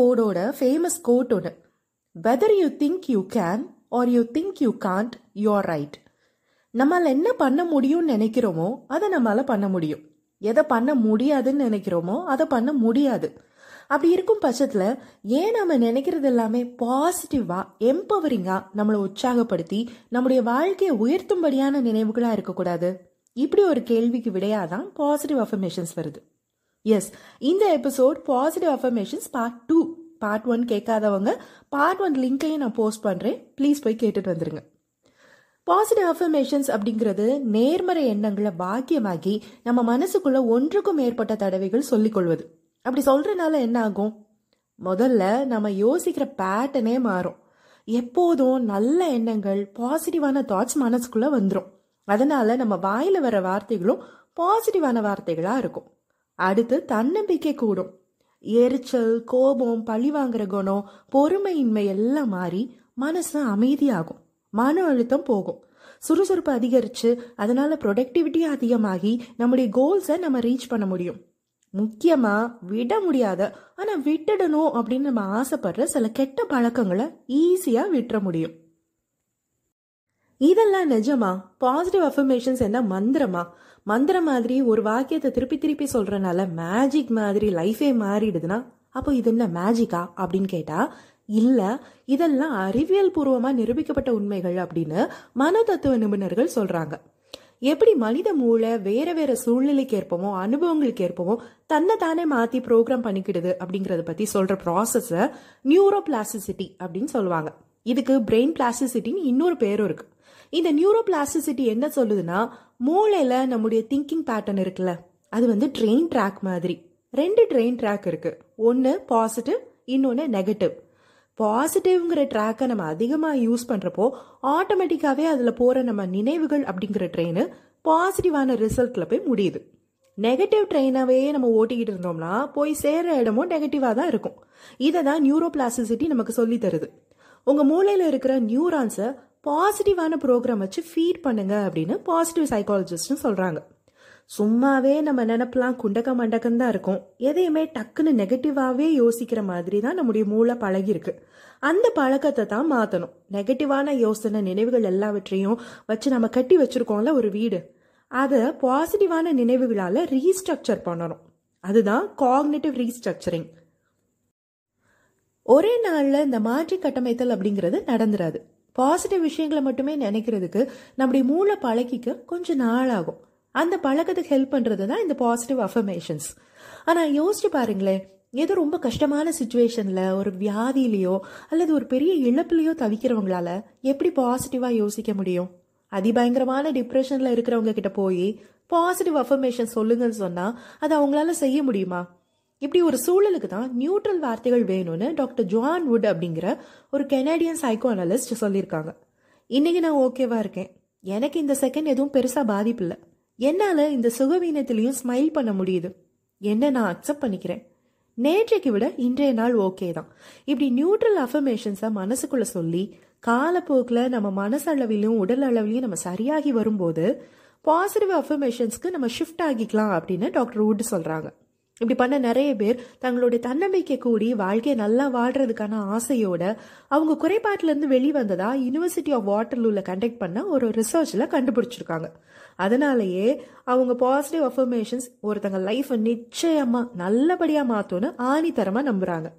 ஃபோர்டோட famous quote ஒன்று whether you think you can or you think you can't you are right நம்மால் என்ன பண்ண முடியும்னு நினைக்கிறோமோ அதை நம்மளால் பண்ண முடியும். எதை பண்ண முடியாதுன்னு நினைக்கிறோமோ அதை பண்ண முடியாது. அப்படி இருக்கும் பட்சத்தில் ஏன் நம்ம நினைக்கிறது எல்லாமே பாசிட்டிவாக எம்பவரிங்காக நம்மளை உற்சாகப்படுத்தி நம்முடைய வாழ்க்கையை உயர்த்தும்படியான நினைவுகளாக இருக்கக்கூடாது? இப்படி ஒரு கேள்விக்கு விடையாதான் பாசிட்டிவ் அஃபர்மேஷன்ஸ் வருது. எஸ் இந்த episode positive affirmations part two part one கேட்காதவங்க பார்ட் ஒன் லிங்கையும் நான் போஸ்ட் பண்ணுறேன் ப்ளீஸ் போய் கேட்டுட்டு வந்துருங்க. பாசிட்டிவ் அஃபர்மேஷன்ஸ் அப்படிங்கிறது நேர்மறை எண்ணங்களை பாக்கியமாகி நம்ம மனசுக்குள்ள ஒன்றுக்கும் மேற்பட்ட தடவைகள் சொல்லிக்கொள்வது அப்படி சொல்றதுனால என்ன ஆகும்? முதல்ல நம்ம யோசிக்கிற பேட்டனே மாறும். எப்போதும் நல்ல எண்ணங்கள் பாசிட்டிவான தாட்ஸ் மனசுக்குள்ள வந்துடும் அதனால நம்ம வாயில வர வார்த்தைகளும் பாசிட்டிவான வார்த்தைகளா இருக்கும். அடுத்து தன்னம்பிக்கை கூடும். எரிச்சல் கோபம் பழி வாங்குற குணம் பொறுமையின்மை எல்லாம் மாறி மனசு அமைதியாகும். மன அழுத்தம் போகும். சுறுசுறுப்பு அதிகரிச்சு அதனால ப்ரொடக்டிவிட்டி அதிகமாகி நம்முடைய கோல்ஸை நம்ம ரீச் பண்ண முடியும். முக்கியமா விட முடியாத ஆனா விட்டுடணும் அப்படின்னு நம்ம ஆசைப்படுற சில கெட்ட பழக்கங்களை ஈஸியா விட்டுற முடியும். இதெல்லாம் நிஜமா? பாசிட்டிவ் அஃபர்மேஷன்ஸ் என்ன? மந்திரமா? மந்திரம் மாதிரி ஒரு வாக்கியத்தை திருப்பி திருப்பி சொல்றனால மேஜிக் மாதிரி லைஃபே மாறிடுதுன்னா அப்போ இது என்ன மேஜிக்கா அப்படின்னு கேட்டா இல்ல இதெல்லாம் அறிவியல் பூர்வமா நிரூபிக்கப்பட்ட உண்மைகள் அப்படின்னு மன தத்துவ நிபுணர்கள் சொல்றாங்க. எப்படி மனித மூளை வேற வேற சூழ்நிலைக்கு ஏற்பமோ அனுபவங்களுக்கு ஏற்பமோ தன்னை தானே மாத்தி ப்ரோக்ராம் பண்ணிக்கிடுது அப்படிங்கறத பத்தி சொல்ற ப்ராசஸ நியூரோ பிளாஸ்டிசிட்டி அப்படின்னு சொல்லுவாங்க. இதுக்கு பிரெயின் பிளாஸ்டிசிட்டின்னு இன்னொரு பேரும் இருக்கு. இந்த நியூரோ பிளாஸ்டிசிட்டி என்ன சொல்லுதுன்னா மூளையில நம்முடைய திங்கிங் பேட்டர்ன் இருக்குல்ல அது வந்து ட்ரெயின் ட்ராக் மாதிரி. ரெண்டு ட்ரெயின் ட்ராக் இருக்கு. ஒன்னு பாசிட்டிவ் இன்னொன்னு நெகட்டிவ் பாசிட்டிவ்ங்கிற ட்ராக்கை நம்ம அதிகமாக யூஸ் பண்ணுறப்போ ஆட்டோமேட்டிக்காகவே அதில் போகிற நம்ம நினைவுகள் அப்படிங்கிற ட்ரெயின் பாசிட்டிவான ரிசல்ட்டில் போய் முடியுது. நெகட்டிவ் ட்ரெயினாகவே நம்ம ஓட்டிக்கிட்டு இருந்தோம்னா போய் சேர்கிற இடமும் நெகட்டிவாக தான் இருக்கும். இதை தான் நியூரோ பிளாஸ்டிசிட்டி நமக்கு சொல்லி தருது. உங்கள் மூளையில் இருக்கிற நியூரான்ஸை பாசிட்டிவான ப்ரோக்ராம் வச்சு ஃபீட் பண்ணுங்க அப்படின்னு பாசிட்டிவ் சைக்காலஜிஸ்ட்னு சொல்கிறாங்க சும்மாவே நம்ம நினப்பெல்லாம் குண்டக்க மண்டக்கம் தான் இருக்கும். எதையுமே டக்குன்னு நெகட்டிவாகவே யோசிக்கிற மாதிரி தான் நம்முடைய மூளை பழகிருக்கு அந்த பழக்கத்தை தான் மாற்றணும் நெகட்டிவான யோசனை நினைவுகள் எல்லாவற்றையும் வச்சு நம்ம கட்டி வச்சிருக்கோம்ல ஒரு வீடு. அதை பாசிட்டிவான நினைவுகளால் ரீஸ்ட்ரக்சர் பண்ணணும். அதுதான் காக்னேட்டிவ் ரீஸ்ட்ரக்சரிங் ஒரே நாளில் இந்த மாற்றி கட்டமைத்தல் அப்படிங்கிறது நடந்துராது. பாசிட்டிவ் விஷயங்களை மட்டுமே நினைக்கிறதுக்கு நம்முடைய மூளை பழகிக்க கொஞ்சம் நாள் ஆகும் அந்த பழக்கத்துக்கு ஹெல்ப் பண்ணுறது தான் இந்த பாசிட்டிவ் அஃபர்மேஷன்ஸ் ஆனால் யோசிச்சு பாருங்களேன் ஏதோ ரொம்ப கஷ்டமான சுச்சுவேஷனில் ஒரு வியாதியிலையோ அல்லது ஒரு பெரிய இழப்புலையோ தவிக்கிறவங்களால எப்படி பாசிட்டிவாக யோசிக்க முடியும்? அதிபயங்கரமான டிப்ரெஷனில் இருக்கிறவங்க கிட்ட போய் பாசிட்டிவ் அஃபர்மேஷன் சொல்லுங்கன்னு சொன்னால் அது அவங்களால செய்ய முடியுமா? இப்படி ஒரு சூழலுக்கு தான் நியூட்ரல் வார்த்தைகள் வேணும்னு டாக்டர் ஜான் வுட் அப்படிங்கிற ஒரு கெனடியன் சைக்கோ அனலிஸ்ட் சொல்லியிருக்காங்க. இன்னைக்கு நான் ஓகேவா இருக்கேன். எனக்கு இந்த செகண்ட் எதுவும் பெருசாக பாதிப்பு இல்லை. என்னால் இந்த சுகவீனத்திலையும் ஸ்மைல் பண்ண முடியுது. என்ன நான் அக்செப்ட் பண்ணிக்கிறேன்? நேற்றைக்கு விட இன்றைய நாள் ஓகே தான். இப்படி நியூட்ரல் அஃபர்மேஷன்ஸை மனசுக்குள்ள சொல்லி காலப்போக்கில் நம்ம மனசளவிலும் உடல் அளவிலையும் நம்ம சரியாகி வரும்போது பாசிட்டிவ் அஃபர்மேஷன்ஸ்க்கு நம்ம ஷிஃப்ட் ஆகிக்கலாம் அப்படின்னு டாக்டர் வுட் சொல்கிறாங்க இப்படி பண்ண நிறைய பேர் தங்களுடைய தன்னம்பிக்கை கூடி வாழ்க்கையை நல்லா வாழ்றதுக்கான ஆசையோட அவங்க குறைபாட்டிலேருந்து வெளிவந்ததா யூனிவர்சிட்டி ஆஃப் வாட்டர்லூவில் கண்டக்ட் பண்ண ஒரு ரிசர்ச்சில் கண்டுபிடிச்சிருக்காங்க. அதனாலேயே அவங்க பாசிட்டிவ் அஃபர்மேஷன்ஸ் ஒருத்தங்க லைஃப்பை நிச்சயமாக நல்லபடியாக மாற்றோன்னு ஆணித்தரமாக நம்புகிறாங்க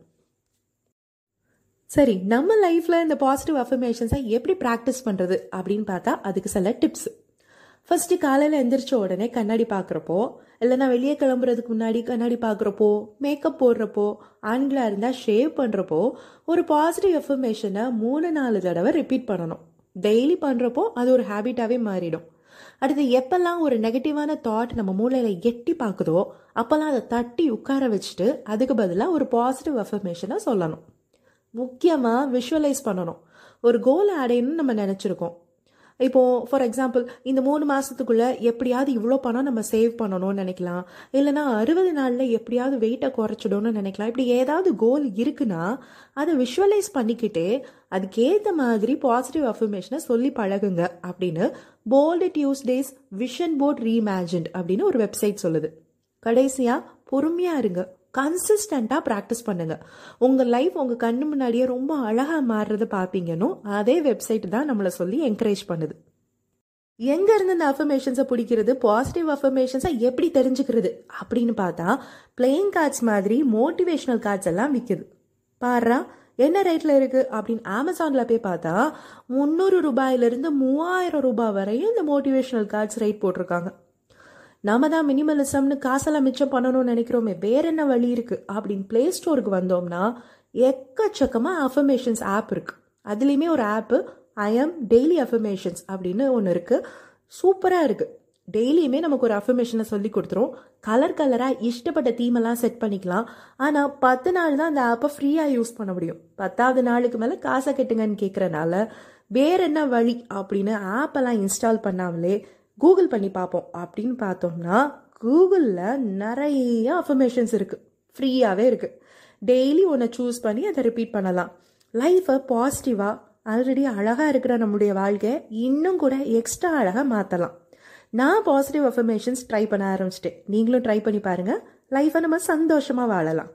சரி நம்ம லைஃப்பில் இந்த பாசிட்டிவ் அஃபர்மேஷன்ஸை எப்படி ப்ராக்டிஸ் பண்ணுறது அப்படின்னு பார்த்தா அதுக்கு சில டிப்ஸ் ஃபஸ்ட்டு காலையில் எந்திரிச்ச உடனே கண்ணாடி பார்க்குறப்போ இல்லைனா வெளியே கிளம்புறதுக்கு முன்னாடி கண்ணாடி பார்க்குறப்போ மேக்கப் போடுறப்போ ஆண்களாக இருந்தால் ஷேவ் பண்ணுறப்போ ஒரு பாசிட்டிவ் எஃபர்மேஷனை மூணு நாலு தடவை ரிப்பீட் பண்ணணும். டெய்லி பண்ணுறப்போ அது ஒரு ஹேபிட்டாகவே மாறிடும். அடுத்து எப்பெல்லாம் ஒரு நெகட்டிவான தாட் நம்ம மூளையில் எட்டி பார்க்குதோ அப்போல்லாம் அதை தட்டி உட்கார வச்சுட்டு அதுக்கு பதிலாக ஒரு பாசிட்டிவ் அஃபர்மேஷனை சொல்லணும். முக்கியமாக விஷுவலைஸ் பண்ணணும். ஒரு கோலை அடையணும்னு நம்ம நினச்சிருக்கோம். இப்போ ஃபார் எக்ஸாம்பிள் இந்த மூணு மாசத்துக்குள்ள எப்படியாவது இவ்வளோ பணம் நம்ம சேவ் பண்ணணும்னு நினைக்கலாம். இல்லைனா அறுபது நாளில் எப்படியாவது வெயிட்டை குறைச்சிடணும்னு நினைக்கலாம். இப்படி ஏதாவது கோல் இருக்குன்னா அதை விஷுவலைஸ் பண்ணிக்கிட்டு அதுக்கேற்ற மாதிரி பாசிட்டிவ் அஃபர்மேஷனை சொல்லி பழகுங்க அப்படின்னு bold Tuesdays vision board reimagined அப்படின்னு ஒரு வெப்சைட் சொல்லுது. கடைசியாக பொறுமையாக இருங்க. கன்சிஸ்டண்ட்டாக ப்ராக்டிஸ் பண்ணுங்க. உங்கள் லைஃப் உங்கள் கண்ணு முன்னாடியே ரொம்ப அழகாக மாறுறது பார்ப்பீங்கன்னு அதே வெப்சைட் தான் நம்மளை சொல்லி என்கரேஜ் பண்ணுது. எங்கேருந்து இந்த அஃபர்மேஷன்ஸை பிடிக்கிறது பாசிட்டிவ் அஃபர்மேஷன்ஸை எப்படி தெரிஞ்சுக்கிறது அப்படின்னு பார்த்தா பிளேயிங் கார்ட்ஸ் மாதிரி மோட்டிவேஷனல் கார்ட்ஸ் எல்லாம் விற்குது பாடுறா என்ன ரேட்டில் இருக்குது அப்படின்னு அமேசானில் போய் பார்த்தா முந்நூறு ரூபாயிலிருந்து மூவாயிரம் ரூபாய் வரையும் இந்த மோட்டிவேஷனல் கார்ட்ஸ் ரேட் போட்டிருக்காங்க. நாம தான் மினிமலிசம்னு காசெல்லாம் மிச்சம் பண்ணணும்னு நினைக்கிறோமே வேற என்ன வழி இருக்கு? அப்படின்னு பிளே ஸ்டோருக்கு வந்தோம்னா எக்கச்சக்கமாக அஃபர்மேஷன்ஸ் ஆப் இருக்கு. அதுலேயுமே ஒரு app I I am daily affirmations அப்படின்னு ஒன்று இருக்கு. சூப்பராக இருக்கு. டெய்லியுமே நமக்கு ஒரு அஃபர்மேஷனை சொல்லி கொடுத்துரும். கலர் கலராக இஷ்டப்பட்ட தீமெல்லாம் செட் பண்ணிக்கலாம். ஆனால் பத்து நாள் தான் அந்த ஆப்பை ஃப்ரீயாக யூஸ் பண்ண முடியும். பத்தாவது நாளுக்கு மேலே காசை கட்டுங்கன்னு கேட்குறனால வேற என்ன வழி அப்படின்னு ஆப்பெல்லாம் இன்ஸ்டால் பண்ணாமலே கூகுள் பண்ணி பார்ப்போம். அப்படின்னு பார்த்தோம்னா கூகுளில் நிறைய அஃபர்மேஷன்ஸ் இருக்குது ஃப்ரீயாகவே இருக்குது டெய்லி ஒன்று சூஸ் பண்ணி அதை ரிப்பீட் பண்ணலாம். லைஃப்பை பாசிட்டிவாக ஆல்ரெடி அழகாக இருக்கிற நம்முடைய வாழ்க்கை இன்னும் கூட எக்ஸ்ட்ரா அழகாக மாற்றலாம் நான் பாசிட்டிவ் அஃபர்மேஷன்ஸ் ட்ரை பண்ண ஆரம்பிச்சிட்டேன். நீங்களும் ட்ரை பண்ணி பாருங்கள் லைஃப்பை நம்ம சந்தோஷமாக வாழலாம்.